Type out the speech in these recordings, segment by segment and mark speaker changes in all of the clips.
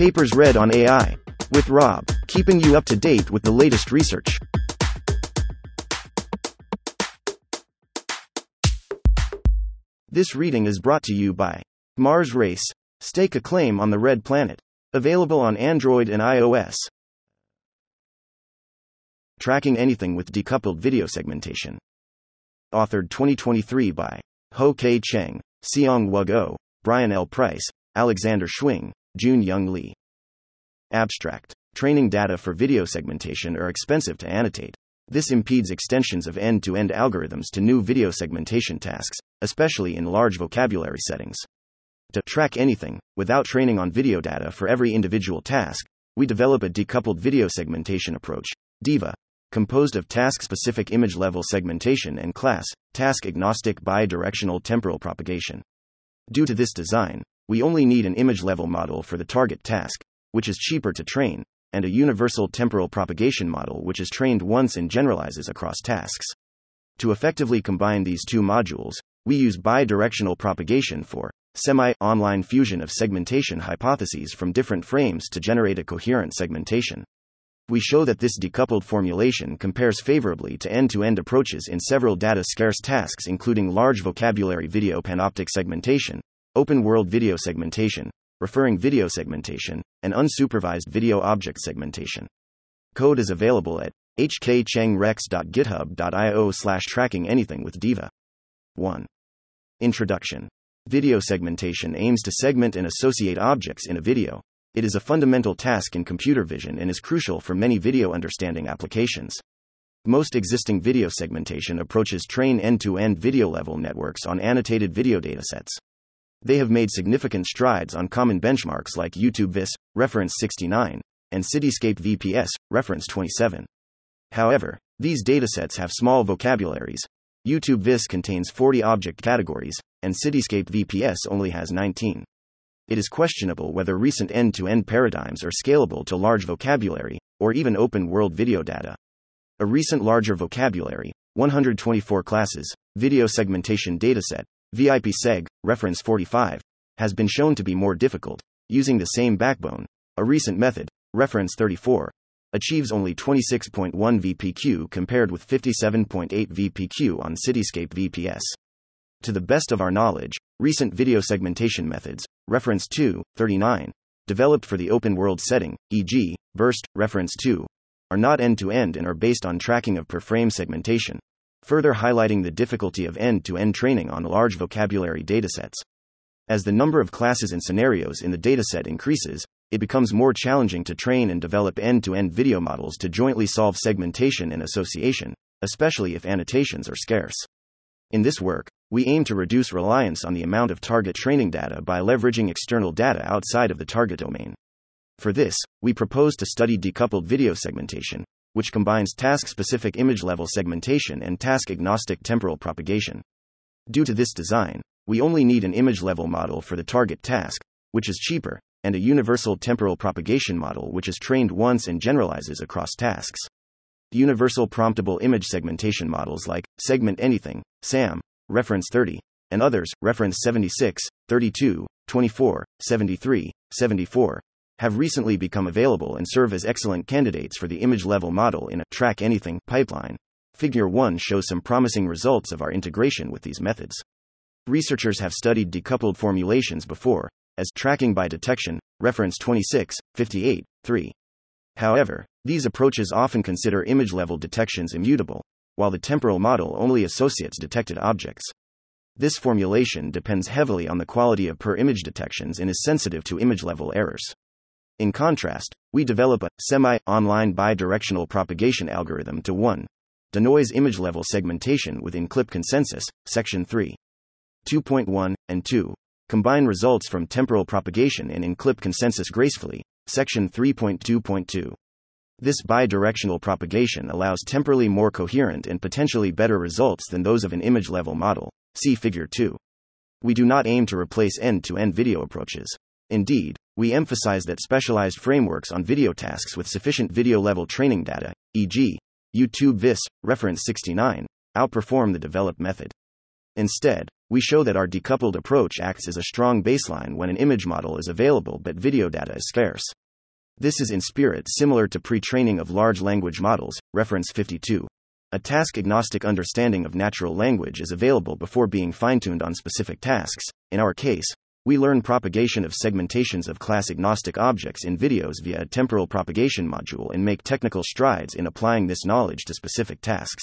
Speaker 1: Papers read on AI. With Rob, keeping you up to date with the latest research. This reading is brought to you by Mars Race. Stake a claim on the Red Planet. Available on Android and iOS. Tracking anything with decoupled video segmentation. Authored 2023 by Ho Kei Cheng, Seoung Wug Oh, Brian L. Price, Alexander Schwing, Joon-Young Lee. Abstract Training data for video segmentation are expensive to annotate. This impedes extensions of end to end algorithms to new video segmentation tasks, especially in large vocabulary settings. To track anything, without training on video data for every individual task, we develop a decoupled video segmentation approach, DEVA, composed of task specific image level segmentation and class, task agnostic bi directional temporal propagation. Due to this design, we only need an image level model for the target task, which is cheaper to train, and a universal temporal propagation model which is trained once and generalizes across tasks. To effectively combine these two modules, we use bidirectional propagation for semi online fusion of segmentation hypotheses from different frames to generate a coherent segmentation. We show that this decoupled formulation compares favorably to end to end approaches in several data scarce tasks, including large vocabulary video panoptic segmentation, open world video segmentation, referring video segmentation, and unsupervised video object segmentation. Code is available at hkchengrex.github.io slash tracking anything with DEVA. 1. Introduction. Video segmentation aims to segment and associate objects in a video. It is a fundamental task in computer vision and is crucial for many video understanding applications. Most existing video segmentation approaches train end to end video level networks on annotated video datasets. They have made significant strides on common benchmarks like YouTube VIS, reference 69, and Cityscape VPS, reference 27. However, these datasets have small vocabularies. YouTube VIS contains 40 object categories, and Cityscape VPS only has 19. It is questionable whether recent end to end paradigms are scalable to large vocabulary, or even open world video data. A recent larger vocabulary, 124 classes, video segmentation dataset, VIPseg, reference 45, has been shown to be more difficult, using the same backbone. A recent method, reference 34, achieves only 26.1 VPQ compared with 57.8 VPQ on Cityscape VPS. To the best of our knowledge, recent video segmentation methods, reference 2, 39, developed for the open world setting, e.g., burst, reference 2, are not end to end and are based on tracking of per frame segmentation further highlighting the difficulty of end to end training on large vocabulary datasets. As the number of classes and scenarios in the dataset increases, it becomes more challenging to train and develop end to end video models to jointly solve segmentation and association, especially if annotations are scarce. In this work, we aim to reduce reliance on the amount of target training data by leveraging external data outside of the target domain. For this, we propose to study decoupled video segmentation, which combines task specific image level segmentation and task agnostic temporal propagation. Due to this design, we only need an image level model for the target task, which is cheaper, and a universal temporal propagation model which is trained once and generalizes across tasks. Universal promptable image segmentation models like Segment Anything, SAM, reference 30, and others, reference 76, 32, 24, 73, 74, have recently become available and serve as excellent candidates for the image level model in a track anything pipeline. Figure 1 shows some promising results of our integration with these methods. Researchers have studied decoupled formulations before, as tracking by detection, reference 26, 58, 3. However, these approaches often consider image level detections immutable, while the temporal model only associates detected objects. This formulation depends heavily on the quality of per image detections and is sensitive to image level errors. In contrast, we develop a semi online bidirectional propagation algorithm to 1. Denoise image level segmentation within clip consensus, section 3. 2.1 and 2. Combine results from temporal propagation and in clip consensus gracefully, section 3.2.2. This bidirectional propagation allows temporally more coherent and potentially better results than those of an image level model. See figure 2. We do not aim to replace end to end video approaches. Indeed, we emphasize that specialized frameworks on video tasks with sufficient video level training data, e.g., YouTube VIS, reference 69, outperform the developed method. Instead, we show that our decoupled approach acts as a strong baseline when an image model is available but video data is scarce. This is in spirit similar to pre training of large language models, reference 52. A task agnostic understanding of natural language is available before being fine tuned on specific tasks. In our case, we learn propagation of segmentations of class agnostic objects in videos via a temporal propagation module and make technical strides in applying this knowledge to specific tasks.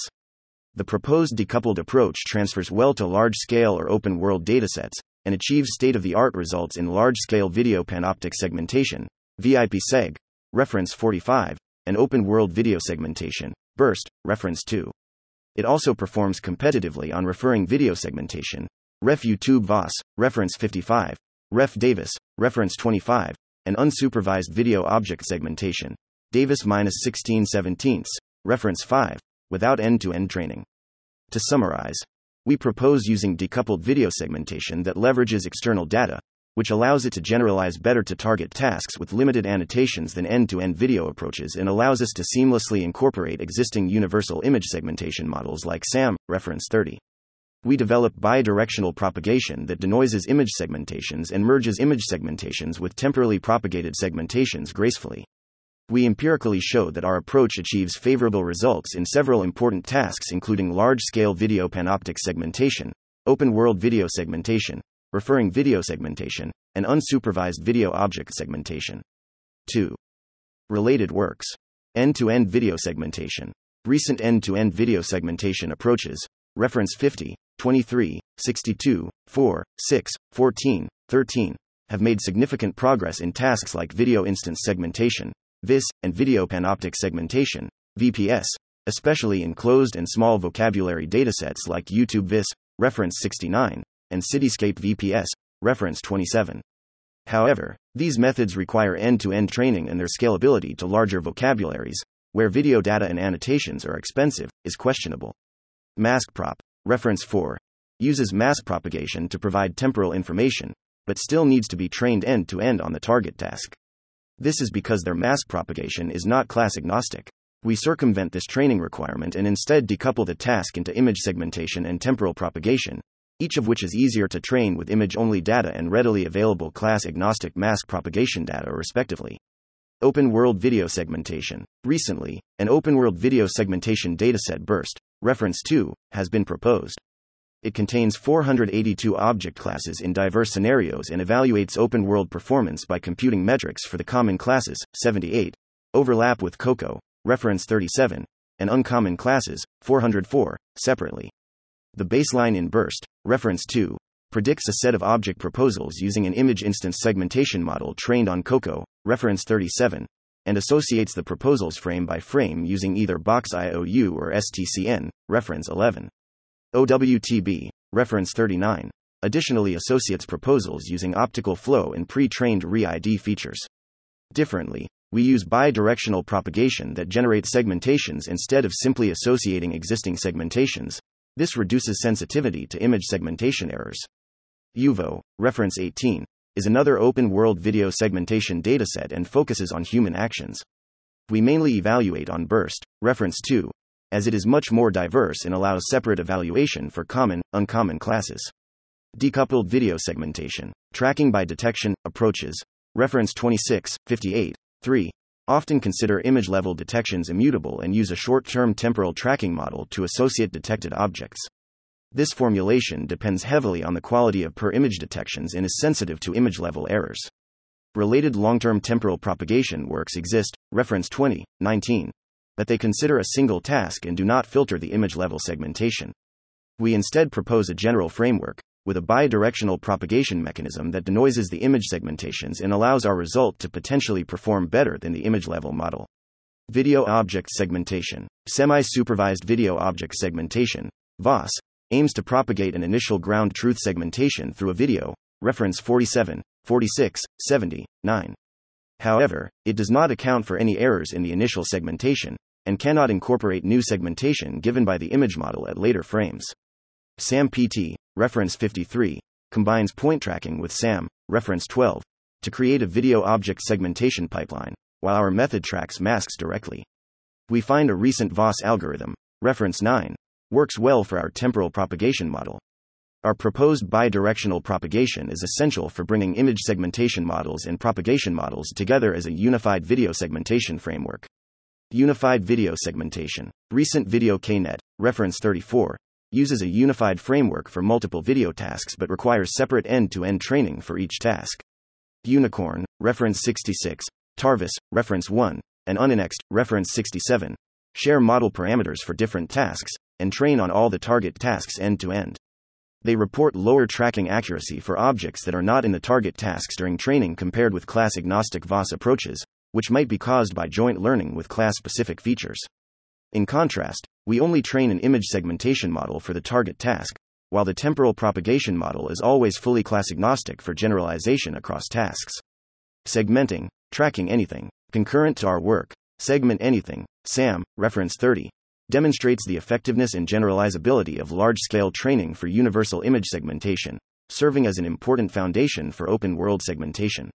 Speaker 1: The proposed decoupled approach transfers well to large scale or open world datasets and achieves state of the art results in large scale video panoptic segmentation, VIP seg, reference 45, and open world video segmentation, burst, reference 2. It also performs competitively on referring video segmentation, ref YouTube VOS, reference 55, ref Davis, reference 25, and unsupervised video object segmentation, Davis 16 17, reference 5, without end to end training. To summarize, we propose using decoupled video segmentation that leverages external data, which allows it to generalize better to target tasks with limited annotations than end to end video approaches and allows us to seamlessly incorporate existing universal image segmentation models like SAM, reference 30. We develop bidirectional propagation that denoises image segmentations and merges image segmentations with temporally propagated segmentations gracefully we empirically show that our approach achieves favorable results in several important tasks, including large scale video panoptic segmentation, open world video segmentation, referring video segmentation, and unsupervised video object segmentation. 2. Related works End to end video segmentation. Recent end to end video segmentation approaches, reference 50, 23, 62, 4, 6, 14, 13, have made significant progress in tasks like video instance segmentation, VIS, and video panoptic segmentation, VPS, especially in closed and small vocabulary datasets like YouTube VIS, reference 69, and Cityscape VPS, reference 27. However, these methods require end to end training and their scalability to larger vocabularies, where video data and annotations are expensive, is questionable. MaskProp, reference 4, uses mask propagation to provide temporal information, but still needs to be trained end to end on the target task. This is because their mask propagation is not class agnostic. We circumvent this training requirement and instead decouple the task into image segmentation and temporal propagation, each of which is easier to train with image only data and readily available class agnostic mask propagation data, respectively. Open World Video Segmentation. Recently, an Open World Video Segmentation dataset burst, reference 2, has been proposed. It contains 482 object classes in diverse scenarios and evaluates open world performance by computing metrics for the common classes, 78, overlap with COCO, reference 37, and uncommon classes, 404, separately. The baseline in Burst, reference 2, predicts a set of object proposals using an image instance segmentation model trained on COCO, reference 37, and associates the proposals frame by frame using either Box IOU or STCN, reference 11. OWTB, reference 39, additionally associates proposals using optical flow and pre trained ReID features. Differently, we use bidirectional propagation that generates segmentations instead of simply associating existing segmentations. This reduces sensitivity to image segmentation errors. UVO, reference 18, is another open world video segmentation dataset and focuses on human actions. We mainly evaluate on burst, reference 2, as it is much more diverse and allows separate evaluation for common, uncommon classes. Decoupled video segmentation, tracking by detection, approaches. Reference 26, 58, 3. Often consider image level detections immutable and use a short term temporal tracking model to associate detected objects. This formulation depends heavily on the quality of per image detections and is sensitive to image level errors. Related long term temporal propagation works exist, reference 20, 19 that they consider a single task and do not filter the image level segmentation. We instead propose a general framework, with a bidirectional propagation mechanism that denoises the image segmentations and allows our result to potentially perform better than the image level model. Video Object Segmentation. Semi supervised video object segmentation, VOS, aims to propagate an initial ground truth segmentation through a video, reference 47, 46, 70, 9. However, it does not account for any errors in the initial segmentation, and cannot incorporate new segmentation given by the image model at later frames. SAM-PT, reference 53, combines point tracking with SAM, reference 12, to create a video object segmentation pipeline, while our method tracks masks directly. We find a recent VOS algorithm, reference 9, works well for our temporal propagation model. Our proposed bidirectional propagation is essential for bringing image segmentation models and propagation models together as a unified video segmentation framework. Unified video segmentation. Recent Video KNet, reference 34, uses a unified framework for multiple video tasks but requires separate end to end training for each task. Unicorn, reference 66, Tarvis, reference 1, and Uninext, reference 67, share model parameters for different tasks, and train on all the target tasks end to end. They report lower tracking accuracy for objects that are not in the target tasks during training compared with class agnostic VOS approaches, which might be caused by joint learning with class specific features. In contrast, we only train an image segmentation model for the target task, while the temporal propagation model is always fully class agnostic for generalization across tasks. Segmenting, tracking anything, concurrent to our work, segment anything, SAM, reference 30, demonstrates the effectiveness and generalizability of large scale training for universal image segmentation, serving as an important foundation for open world segmentation.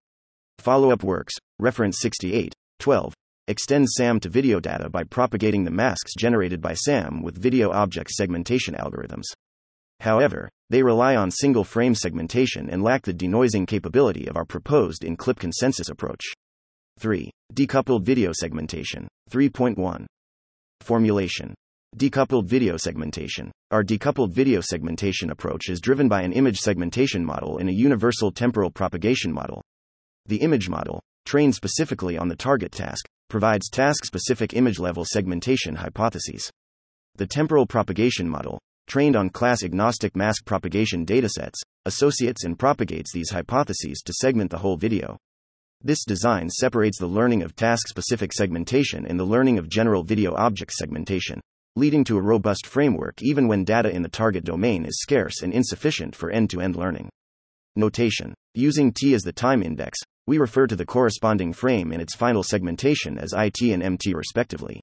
Speaker 1: Follow up works, reference 68, 12, extend SAM to video data by propagating the masks generated by SAM with video object segmentation algorithms. However, they rely on single frame segmentation and lack the denoising capability of our proposed in clip consensus approach. 3. Decoupled video segmentation. 3.1. Formulation. Decoupled video segmentation. Our decoupled video segmentation approach is driven by an image segmentation model in a universal temporal propagation model. The image model, trained specifically on the target task, provides task specific image level segmentation hypotheses. The temporal propagation model, trained on class agnostic mask propagation datasets, associates and propagates these hypotheses to segment the whole video. This design separates the learning of task specific segmentation and the learning of general video object segmentation, leading to a robust framework even when data in the target domain is scarce and insufficient for end to end learning. Notation Using T as the time index, we refer to the corresponding frame in its final segmentation as IT and MT respectively.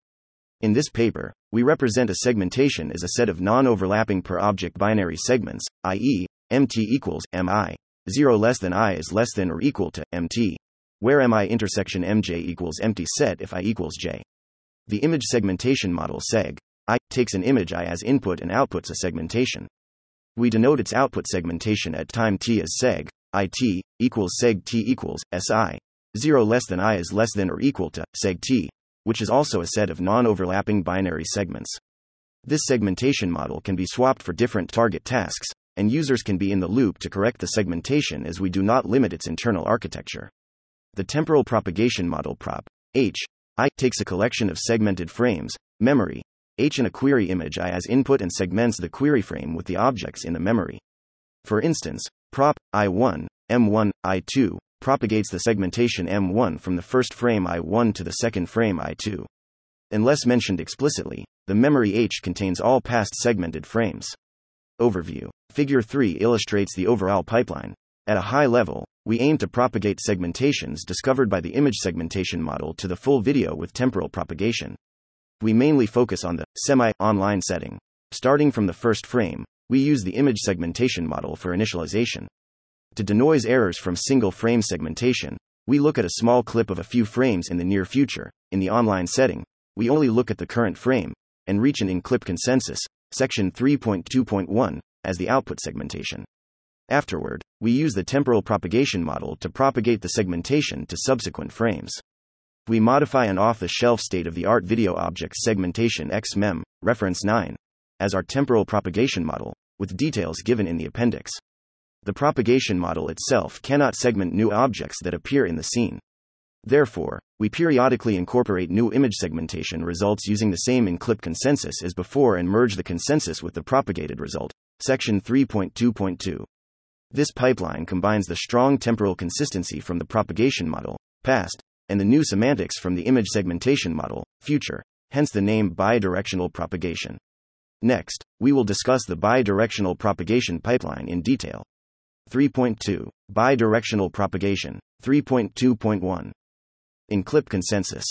Speaker 1: In this paper, we represent a segmentation as a set of non overlapping per object binary segments, i.e., MT equals MI. 0 less than I is less than or equal to MT where mi intersection mj equals empty set if i equals j. The image segmentation model seg i takes an image i as input and outputs a segmentation. We denote its output segmentation at time t as seg it equals seg t equals si 0 less than i is less than or equal to seg t, which is also a set of non-overlapping binary segments. This segmentation model can be swapped for different target tasks, and users can be in the loop to correct the segmentation as we do not limit its internal architecture. The temporal propagation model prop H I takes a collection of segmented frames, memory, H in a query image I as input and segments the query frame with the objects in the memory. For instance, prop I1, M1, I2 propagates the segmentation M1 from the first frame I1 to the second frame I2. Unless mentioned explicitly, the memory H contains all past segmented frames. Overview Figure 3 illustrates the overall pipeline. At a high level, we aim to propagate segmentations discovered by the image segmentation model to the full video with temporal propagation. We mainly focus on the semi online setting. Starting from the first frame, we use the image segmentation model for initialization. To denoise errors from single frame segmentation, we look at a small clip of a few frames in the near future. In the online setting, we only look at the current frame and reach an in clip consensus, section 3.2.1, as the output segmentation. Afterward, we use the temporal propagation model to propagate the segmentation to subsequent frames. We modify an off the shelf state of the art video object segmentation XMEM, reference 9, as our temporal propagation model, with details given in the appendix. The propagation model itself cannot segment new objects that appear in the scene. Therefore, we periodically incorporate new image segmentation results using the same in clip consensus as before and merge the consensus with the propagated result. Section 3.2.2. This pipeline combines the strong temporal consistency from the propagation model, past, and the new semantics from the image segmentation model, future, hence the name bidirectional propagation. Next, we will discuss the bidirectional propagation pipeline in detail. 3.2 Bidirectional propagation. 3.2.1 In clip consensus.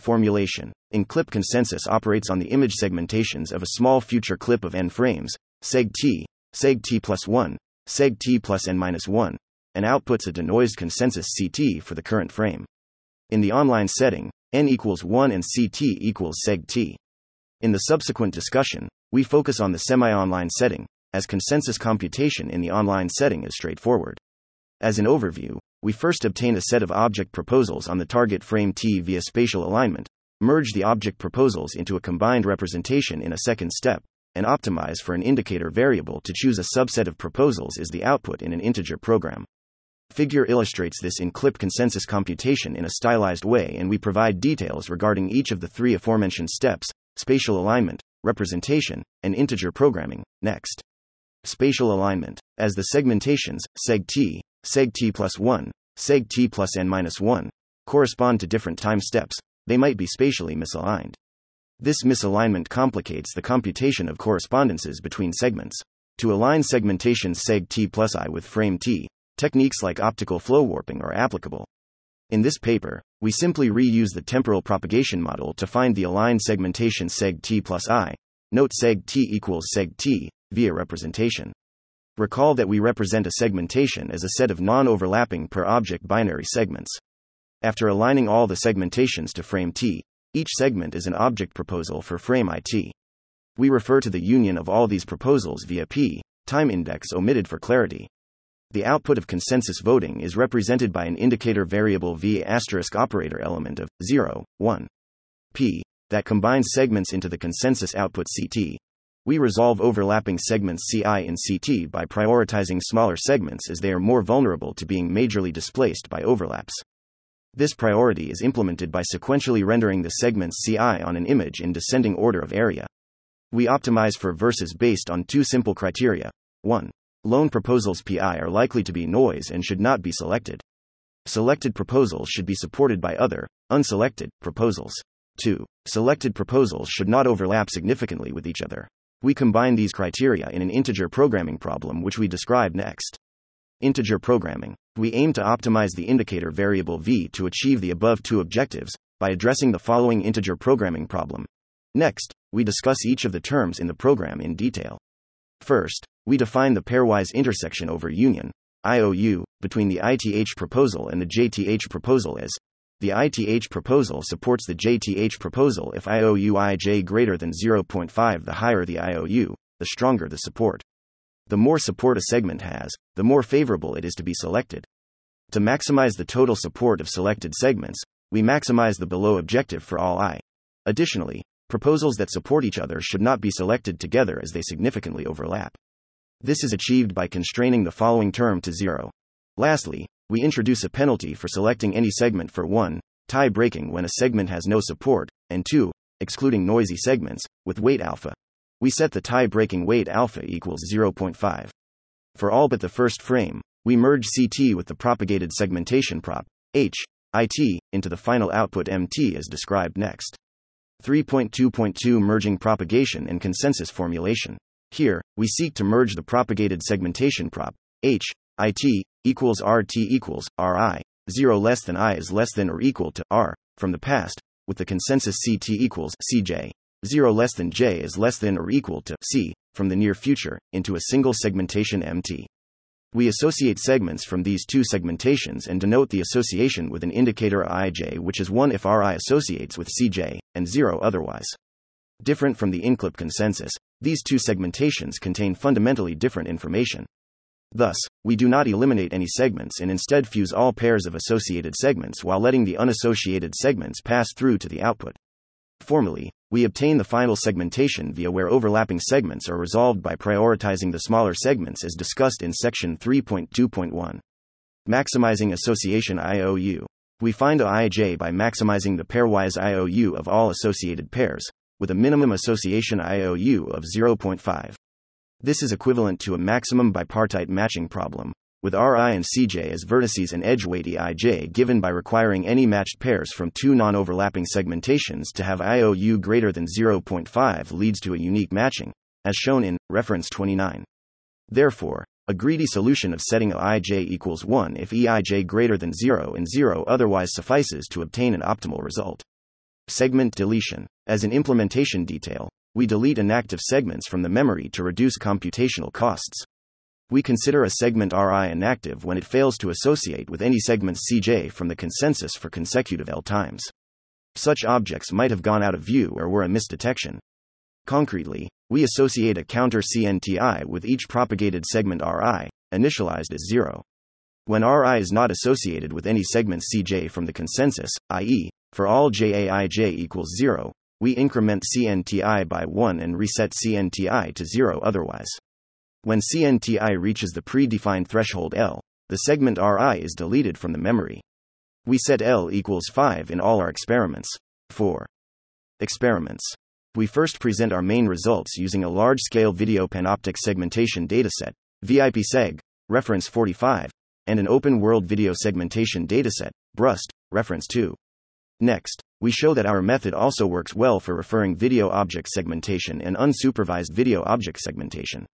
Speaker 1: Formulation. In clip consensus operates on the image segmentations of a small future clip of n frames, seg t, seg t plus 1, seg t plus n minus 1, and outputs a denoised consensus CT for the current frame. In the online setting, n equals 1 and CT equals seg t. In the subsequent discussion, we focus on the semi online setting, as consensus computation in the online setting is straightforward. As an overview, we first obtain a set of object proposals on the target frame T via spatial alignment, merge the object proposals into a combined representation in a second step, and optimize for an indicator variable to choose a subset of proposals is the output in an integer program. Figure illustrates this in clip consensus computation in a stylized way, and we provide details regarding each of the three aforementioned steps spatial alignment, representation, and integer programming. Next, spatial alignment. As the segmentations, seg t, seg t plus 1, seg t plus n minus 1, correspond to different time steps, they might be spatially misaligned. This misalignment complicates the computation of correspondences between segments. To align segmentations seg t plus i with frame t, techniques like optical flow warping are applicable. In this paper, we simply reuse the temporal propagation model to find the aligned segmentation seg t plus i. Note seg t equals seg t via representation. Recall that we represent a segmentation as a set of non overlapping per object binary segments. After aligning all the segmentations to frame T, each segment is an object proposal for frame IT. We refer to the union of all these proposals via P, time index omitted for clarity. The output of consensus voting is represented by an indicator variable v asterisk operator element of 0, 1. P that combines segments into the consensus output CT, we resolve overlapping segments CI and CT by prioritizing smaller segments as they are more vulnerable to being majorly displaced by overlaps. This priority is implemented by sequentially rendering the segments CI on an image in descending order of area. We optimize for versus based on two simple criteria. 1. Lone proposals PI are likely to be noise and should not be selected. Selected proposals should be supported by other, unselected, proposals. 2. Selected proposals should not overlap significantly with each other. We combine these criteria in an integer programming problem which we describe next. Integer programming. We aim to optimize the indicator variable v to achieve the above two objectives by addressing the following integer programming problem. Next, we discuss each of the terms in the program in detail. First, we define the pairwise intersection over union IOU between the ITH proposal and the JTH proposal as the ITH proposal supports the JTH proposal if IOUIJ greater than 0.5 the higher the IOU, the stronger the support. The more support a segment has, the more favorable it is to be selected. To maximize the total support of selected segments, we maximize the below objective for all I. Additionally, proposals that support each other should not be selected together as they significantly overlap. This is achieved by constraining the following term to zero. Lastly, we introduce a penalty for selecting any segment for 1. Tie breaking when a segment has no support, and 2. Excluding noisy segments, with weight alpha. We set the tie breaking weight alpha equals 0.5. For all but the first frame, we merge CT with the propagated segmentation prop, H, IT, into the final output MT as described next. 3.2.2 Merging propagation and consensus formulation. Here, we seek to merge the propagated segmentation prop, H, IT, equals RT equals RI, 0 less than I is less than or equal to R, from the past, with the consensus CT equals CJ, 0 less than J is less than or equal to C, from the near future, into a single segmentation MT. We associate segments from these two segmentations and denote the association with an indicator IJ, which is 1 if RI associates with CJ, and 0 otherwise. Different from the inclip consensus, these two segmentations contain fundamentally different information. Thus, we do not eliminate any segments and instead fuse all pairs of associated segments while letting the unassociated segments pass through to the output. Formally, we obtain the final segmentation via where overlapping segments are resolved by prioritizing the smaller segments as discussed in section 3.2.1. Maximizing association IOU. We find IJ by maximizing the pairwise IOU of all associated pairs, with a minimum association IOU of 0.5. This is equivalent to a maximum bipartite matching problem, with Ri and Cj as vertices and edge weight Eij given by requiring any matched pairs from two non overlapping segmentations to have IOU greater than 0.5 leads to a unique matching, as shown in reference 29. Therefore, a greedy solution of setting Ij equals 1 if Eij greater than 0 and 0 otherwise suffices to obtain an optimal result. Segment deletion. As an implementation detail, we delete inactive segments from the memory to reduce computational costs. We consider a segment RI inactive when it fails to associate with any segments CJ from the consensus for consecutive L times. Such objects might have gone out of view or were a misdetection. Concretely, we associate a counter CNTI with each propagated segment Ri, initialized as 0. When Ri is not associated with any segment Cj from the consensus, i.e., for all jaij equals 0, we increment CNTI by 1 and reset CNTI to 0 otherwise. When CNTI reaches the predefined threshold L, the segment Ri is deleted from the memory. We set L equals 5 in all our experiments. 4. Experiments. We first present our main results using a large scale video panoptic segmentation dataset, VIPSEG, reference 45, and an open world video segmentation dataset, BURST, reference 2. Next, we show that our method also works well for referring video object segmentation and unsupervised video object segmentation.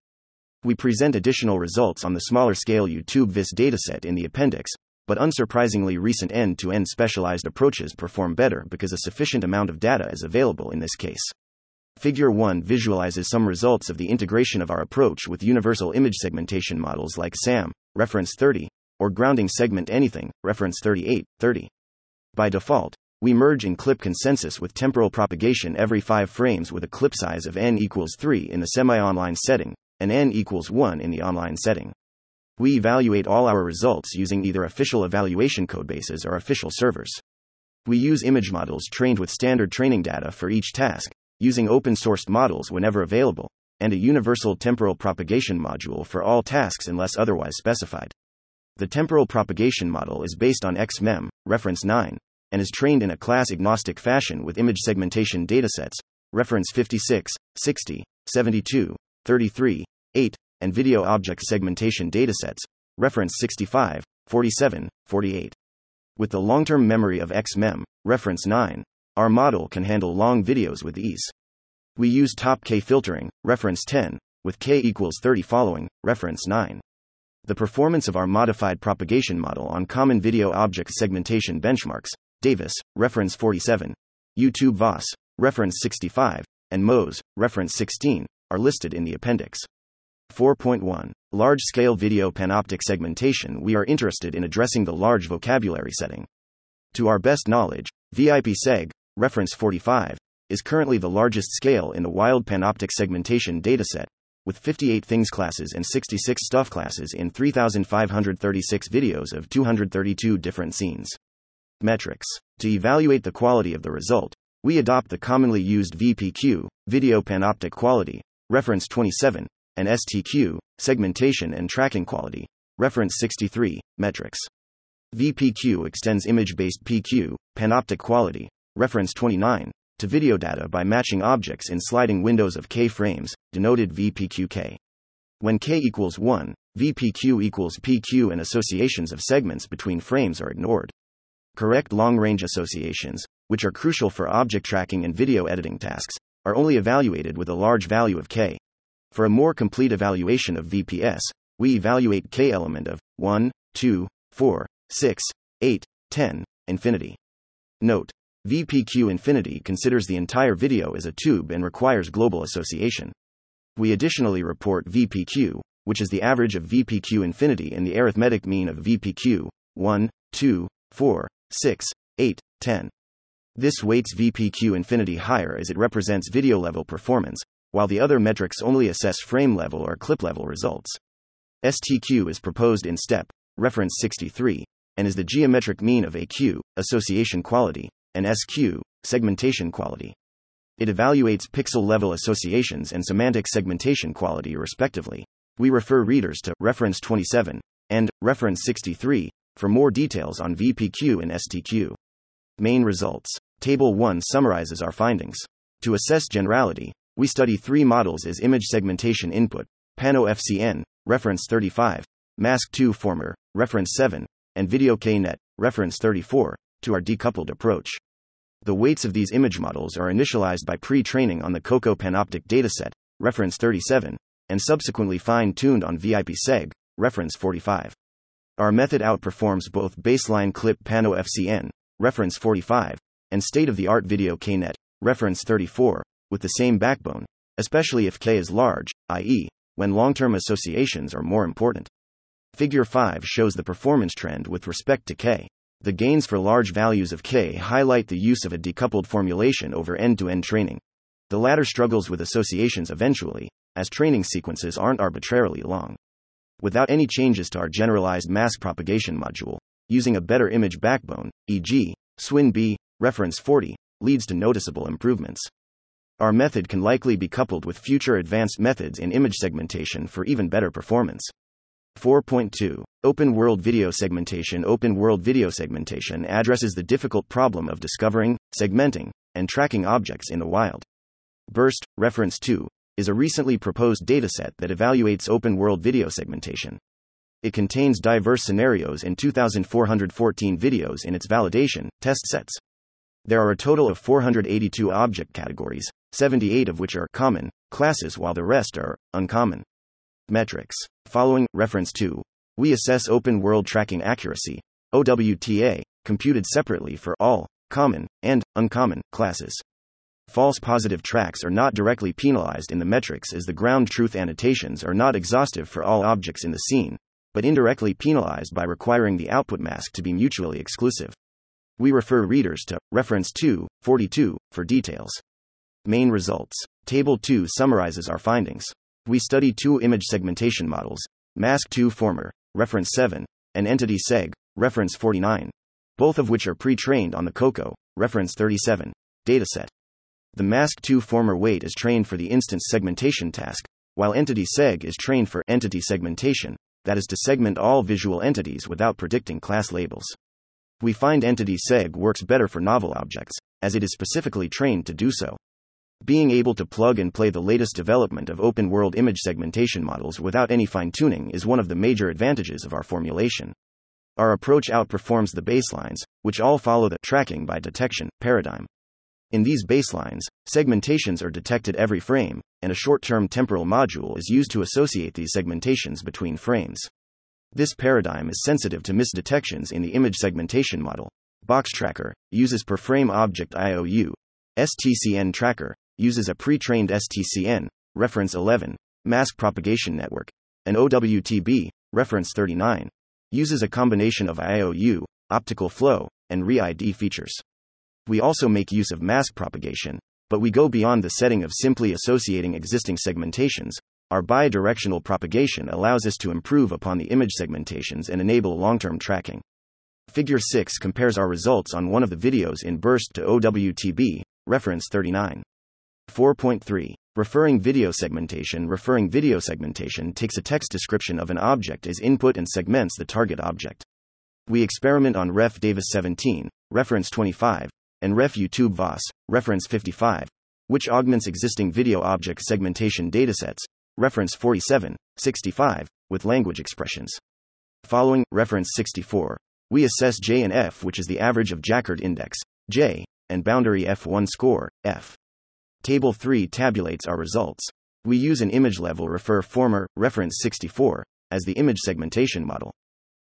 Speaker 1: We present additional results on the smaller scale YouTube VIS dataset in the appendix, but unsurprisingly, recent end to end specialized approaches perform better because a sufficient amount of data is available in this case. Figure 1 visualizes some results of the integration of our approach with universal image segmentation models like SAM, reference 30, or grounding segment anything, reference 38, 30. By default, we merge in clip consensus with temporal propagation every 5 frames with a clip size of n equals 3 in the semi online setting, and n equals 1 in the online setting. We evaluate all our results using either official evaluation codebases or official servers. We use image models trained with standard training data for each task, using open sourced models whenever available, and a universal temporal propagation module for all tasks unless otherwise specified. The temporal propagation model is based on XMEM, reference 9, and is trained in a class agnostic fashion with image segmentation datasets, reference 56, 60, 72, 33, 8, and video object segmentation datasets, reference 65, 47, 48. With the long term memory of XMEM, reference 9, our model can handle long videos with ease. We use top K filtering, reference 10, with K equals 30 following, reference 9. The performance of our modified propagation model on common video object segmentation benchmarks, Davis, reference 47, YouTube VOS, reference 65, and MOSE, reference 16, are listed in the appendix. 4.1 Large scale video panoptic segmentation. We are interested in addressing the large vocabulary setting. To our best knowledge, VIPSEG, reference 45, is currently the largest scale in the wild panoptic segmentation dataset, with 58 things classes and 66 stuff classes in 3,536 videos of 232 different scenes metrics. To evaluate the quality of the result, we adopt the commonly used VPQ, video panoptic quality, reference 27, and STQ, segmentation and tracking quality, reference 63, metrics. VPQ extends image based PQ, panoptic quality, reference 29, to video data by matching objects in sliding windows of K frames, denoted VPQK. When K equals 1, VPQ equals PQ and associations of segments between frames are ignored correct long range associations, which are crucial for object tracking and video editing tasks, are only evaluated with a large value of k. For a more complete evaluation of VPS, we evaluate k element of 1, 2, 4, 6, 8, 10, infinity. Note, VPQ infinity considers the entire video as a tube and requires global association. We additionally report VPQ, which is the average of VPQ infinity and the arithmetic mean of VPQ 1, 2, 4, 6, 8, 10. This weights VPQ infinity higher as it represents video level performance, while the other metrics only assess frame level or clip level results. STQ is proposed in step, reference 63, and is the geometric mean of AQ, association quality, and SQ, segmentation quality. It evaluates pixel level associations and semantic segmentation quality, respectively. We refer readers to reference 27 and reference 63 for more details on VPQ and STQ. Main results. Table 1 summarizes our findings. To assess generality, we study three models as image segmentation input Pano FCN, reference 35, Mask 2 Former, reference 7, and Video KNet, reference 34, to our decoupled approach. The weights of these image models are initialized by pre training on the COCO Panoptic dataset, reference 37, and subsequently fine tuned on VIPSEG, reference 45. Our method outperforms both baseline clip Pano FCN, reference 45, and state of the art video KNet, reference 34, with the same backbone, especially if K is large, i.e., when long term associations are more important. Figure 5 shows the performance trend with respect to K. The gains for large values of K highlight the use of a decoupled formulation over end to end training. The latter struggles with associations eventually, as training sequences aren't arbitrarily long. Without any changes to our generalized mask propagation module, using a better image backbone, e.g., SWIN-B, reference 40, leads to noticeable improvements. Our method can likely be coupled with future advanced methods in image segmentation for even better performance. 4.2 Open World Video Segmentation Open World Video Segmentation addresses the difficult problem of discovering, segmenting, and tracking objects in the wild. BURST, reference 2, is a recently proposed dataset that evaluates open world video segmentation. It contains diverse scenarios and 2,414 videos in its validation test sets. There are a total of 482 object categories, 78 of which are common classes, while the rest are uncommon. Metrics. Following reference to we assess open world tracking accuracy, OWTA, computed separately for all common and uncommon classes. False positive tracks are not directly penalized in the metrics as the ground truth annotations are not exhaustive for all objects in the scene, but indirectly penalized by requiring the output mask to be mutually exclusive. We refer readers to reference 2, 42 for details. Main results. Table 2 summarizes our findings. We study two image segmentation models, Mask 2 Former, reference 7, and Entity Seg, reference 49, both of which are pre trained on the COCO, reference 37, dataset. The mask2 former weight is trained for the instance segmentation task, while entity seg is trained for entity segmentation, that is to segment all visual entities without predicting class labels. We find entity seg works better for novel objects, as it is specifically trained to do so. Being able to plug and play the latest development of open world image segmentation models without any fine tuning is one of the major advantages of our formulation. Our approach outperforms the baselines, which all follow the tracking by detection paradigm. In these baselines, segmentations are detected every frame, and a short term temporal module is used to associate these segmentations between frames. This paradigm is sensitive to misdetections in the image segmentation model. Box Tracker uses per frame object IOU. STCN Tracker uses a pre trained STCN, reference 11, mask propagation network, and OWTB, reference 39, uses a combination of IOU, optical flow, and ReID features. We also make use of mask propagation, but we go beyond the setting of simply associating existing segmentations. Our bidirectional propagation allows us to improve upon the image segmentations and enable long term tracking. Figure 6 compares our results on one of the videos in Burst to OWTB, reference 39. 4.3. Referring video segmentation Referring video segmentation takes a text description of an object as input and segments the target object. We experiment on Ref Davis 17, reference 25, and Ref YouTube VOS, reference 55, which augments existing video object segmentation datasets, reference 47, 65, with language expressions. Following reference 64, we assess J and F, which is the average of Jaccard index, J, and boundary F1 score, F. Table 3 tabulates our results. We use an image level ReferFormer, reference 64, as the image segmentation model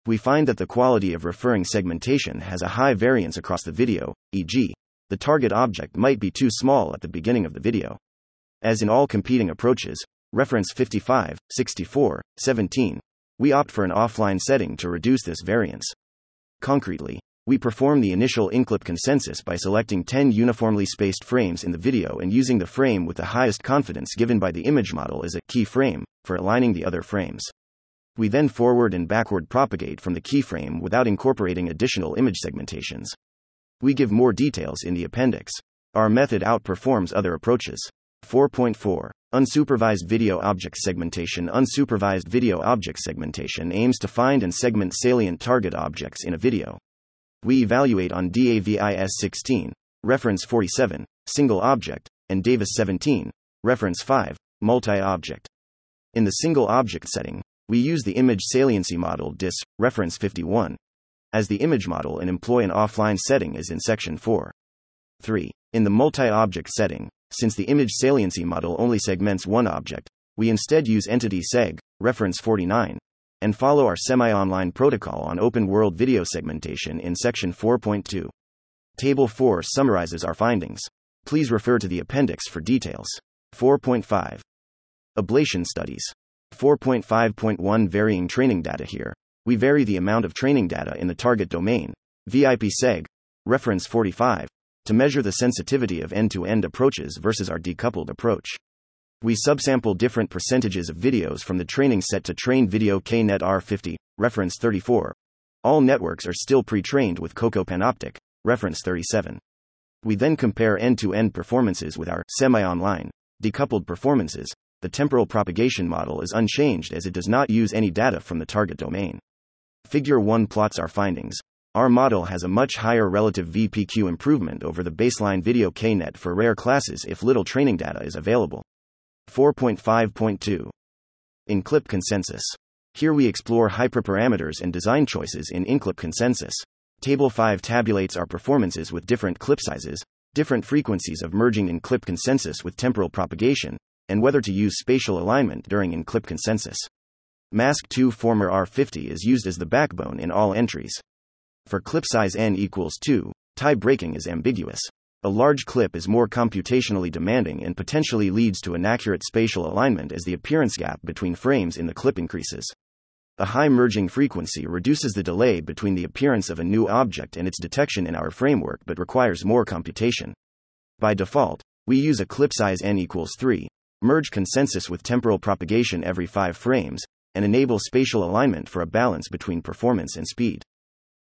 Speaker 1: we find that the quality of referring segmentation has a high variance across the video, e.g., the target object might be too small at the beginning of the video. As in all competing approaches, reference 55, 64, 17, we opt for an offline setting to reduce this variance. Concretely, we perform the initial inclip consensus by selecting 10 uniformly spaced frames in the video and using the frame with the highest confidence given by the image model as a key frame for aligning the other frames. We then forward and backward propagate from the keyframe without incorporating additional image segmentations. We give more details in the appendix. Our method outperforms other approaches. 4.4 Unsupervised video object segmentation Unsupervised video object segmentation aims to find and segment salient target objects in a video. We evaluate on DAVIS 16, reference 47, single object, and Davis 17, reference 5, multi object. In the single object setting, we use the image saliency model DIS, reference 51, as the image model and employ an offline setting as in section 4. 3. In the multi object setting, since the image saliency model only segments one object, we instead use entity seg, reference 49, and follow our semi online protocol on open world video segmentation in section 4.2. Table 4 summarizes our findings. Please refer to the appendix for details. 4.5. Ablation studies. 4.5.1 Varying training data here. We vary the amount of training data in the target domain, VIP seg, reference 45, to measure the sensitivity of end to end approaches versus our decoupled approach. We subsample different percentages of videos from the training set to train video KNet R50, reference 34. All networks are still pre trained with Coco Panoptic, reference 37. We then compare end to end performances with our semi online, decoupled performances. The temporal propagation model is unchanged as it does not use any data from the target domain. Figure 1 plots our findings. Our model has a much higher relative VPQ improvement over the baseline video KNet for rare classes if little training data is available. 4.5.2 InClip Consensus. Here we explore hyperparameters and design choices in InClip Consensus. Table 5 tabulates our performances with different clip sizes, different frequencies of merging in clip consensus with temporal propagation, and whether to use spatial alignment during in clip consensus. Mask2Former R50 is used as the backbone in all entries. For clip size n equals 2, tie breaking is ambiguous. A large clip is more computationally demanding and potentially leads to inaccurate spatial alignment as the appearance gap between frames in the clip increases. A high merging frequency reduces the delay between the appearance of a new object and its detection in our framework but requires more computation. By default, we use a clip size n equals 3, merge consensus with temporal propagation every 5 frames, and enable spatial alignment for a balance between performance and speed.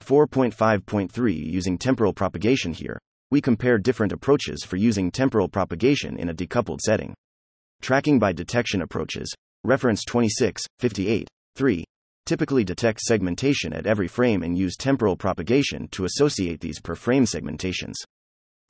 Speaker 1: 4.5.3 Using temporal propagation here, we compare different approaches for using temporal propagation in a decoupled setting. Tracking by detection approaches, reference 26, 58, 3, typically detect segmentation at every frame and use temporal propagation to associate these per frame segmentations.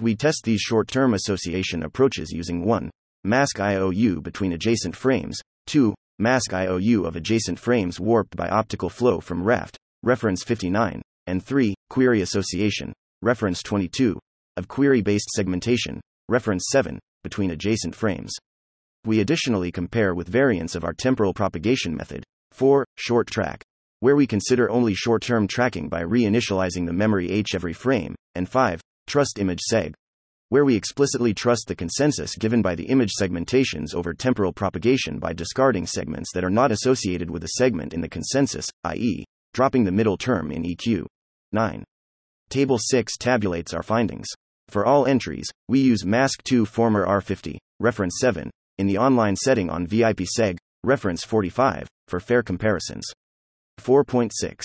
Speaker 1: We test these short term association approaches using 1. Mask IOU between adjacent frames, 2. Mask IOU of adjacent frames warped by optical flow from RAFT, reference 59, and 3. Query association, reference 22, of query based segmentation, reference 7, between adjacent frames. We additionally compare with variants of our temporal propagation method, 4. Short track, where we consider only short term tracking by reinitializing the memory H every frame, and 5. Trust image seg, where we explicitly trust the consensus given by the image segmentations over temporal propagation by discarding segments that are not associated with a segment in the consensus, i.e., dropping the middle term in EQ. 9. Table 6 tabulates our findings. For all entries, we use Mask2Former R50, reference 7, in the online setting on VIP seg, reference 45, for fair comparisons. 4.6.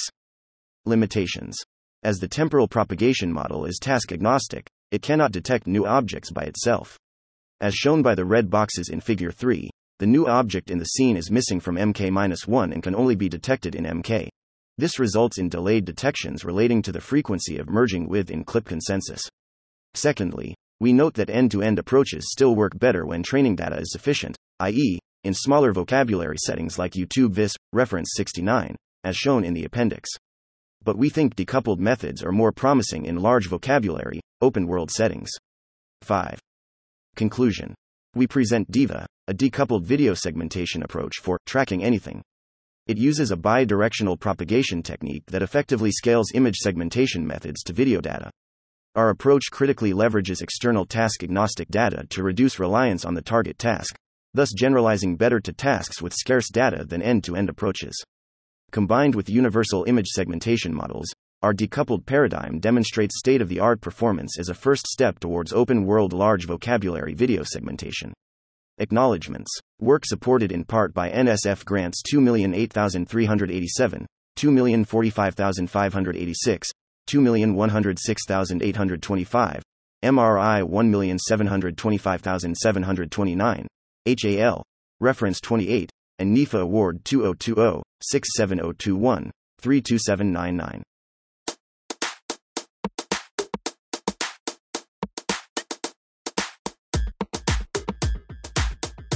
Speaker 1: Limitations. As the temporal propagation model is task agnostic, it cannot detect new objects by itself. As shown by the red boxes in Figure 3, the new object in the scene is missing from MK-1 and can only be detected in MK. This results in delayed detections relating to the frequency of merging with in clip consensus. Secondly, we note that end to end approaches still work better when training data is sufficient, i.e., in smaller vocabulary settings like YouTube VIS, reference 69, as shown in the appendix. But we think decoupled methods are more promising in large vocabulary, open world settings. 5. Conclusion. We present DEVA, a decoupled video segmentation approach for tracking anything. It uses a bi directional propagation technique that effectively scales image segmentation methods to video data. Our approach critically leverages external task agnostic data to reduce reliance on the target task, thus generalizing better to tasks with scarce data than end to end approaches. Combined with universal image segmentation models, our decoupled paradigm demonstrates state of the art performance as a first step towards open world large vocabulary video segmentation. Acknowledgements. Work supported in part by NSF grants 2,008,387, 2,045,586, 2,106,825, MRI 1,725,729, HAL, reference 28, and NIFA Award 2020 67021 32799.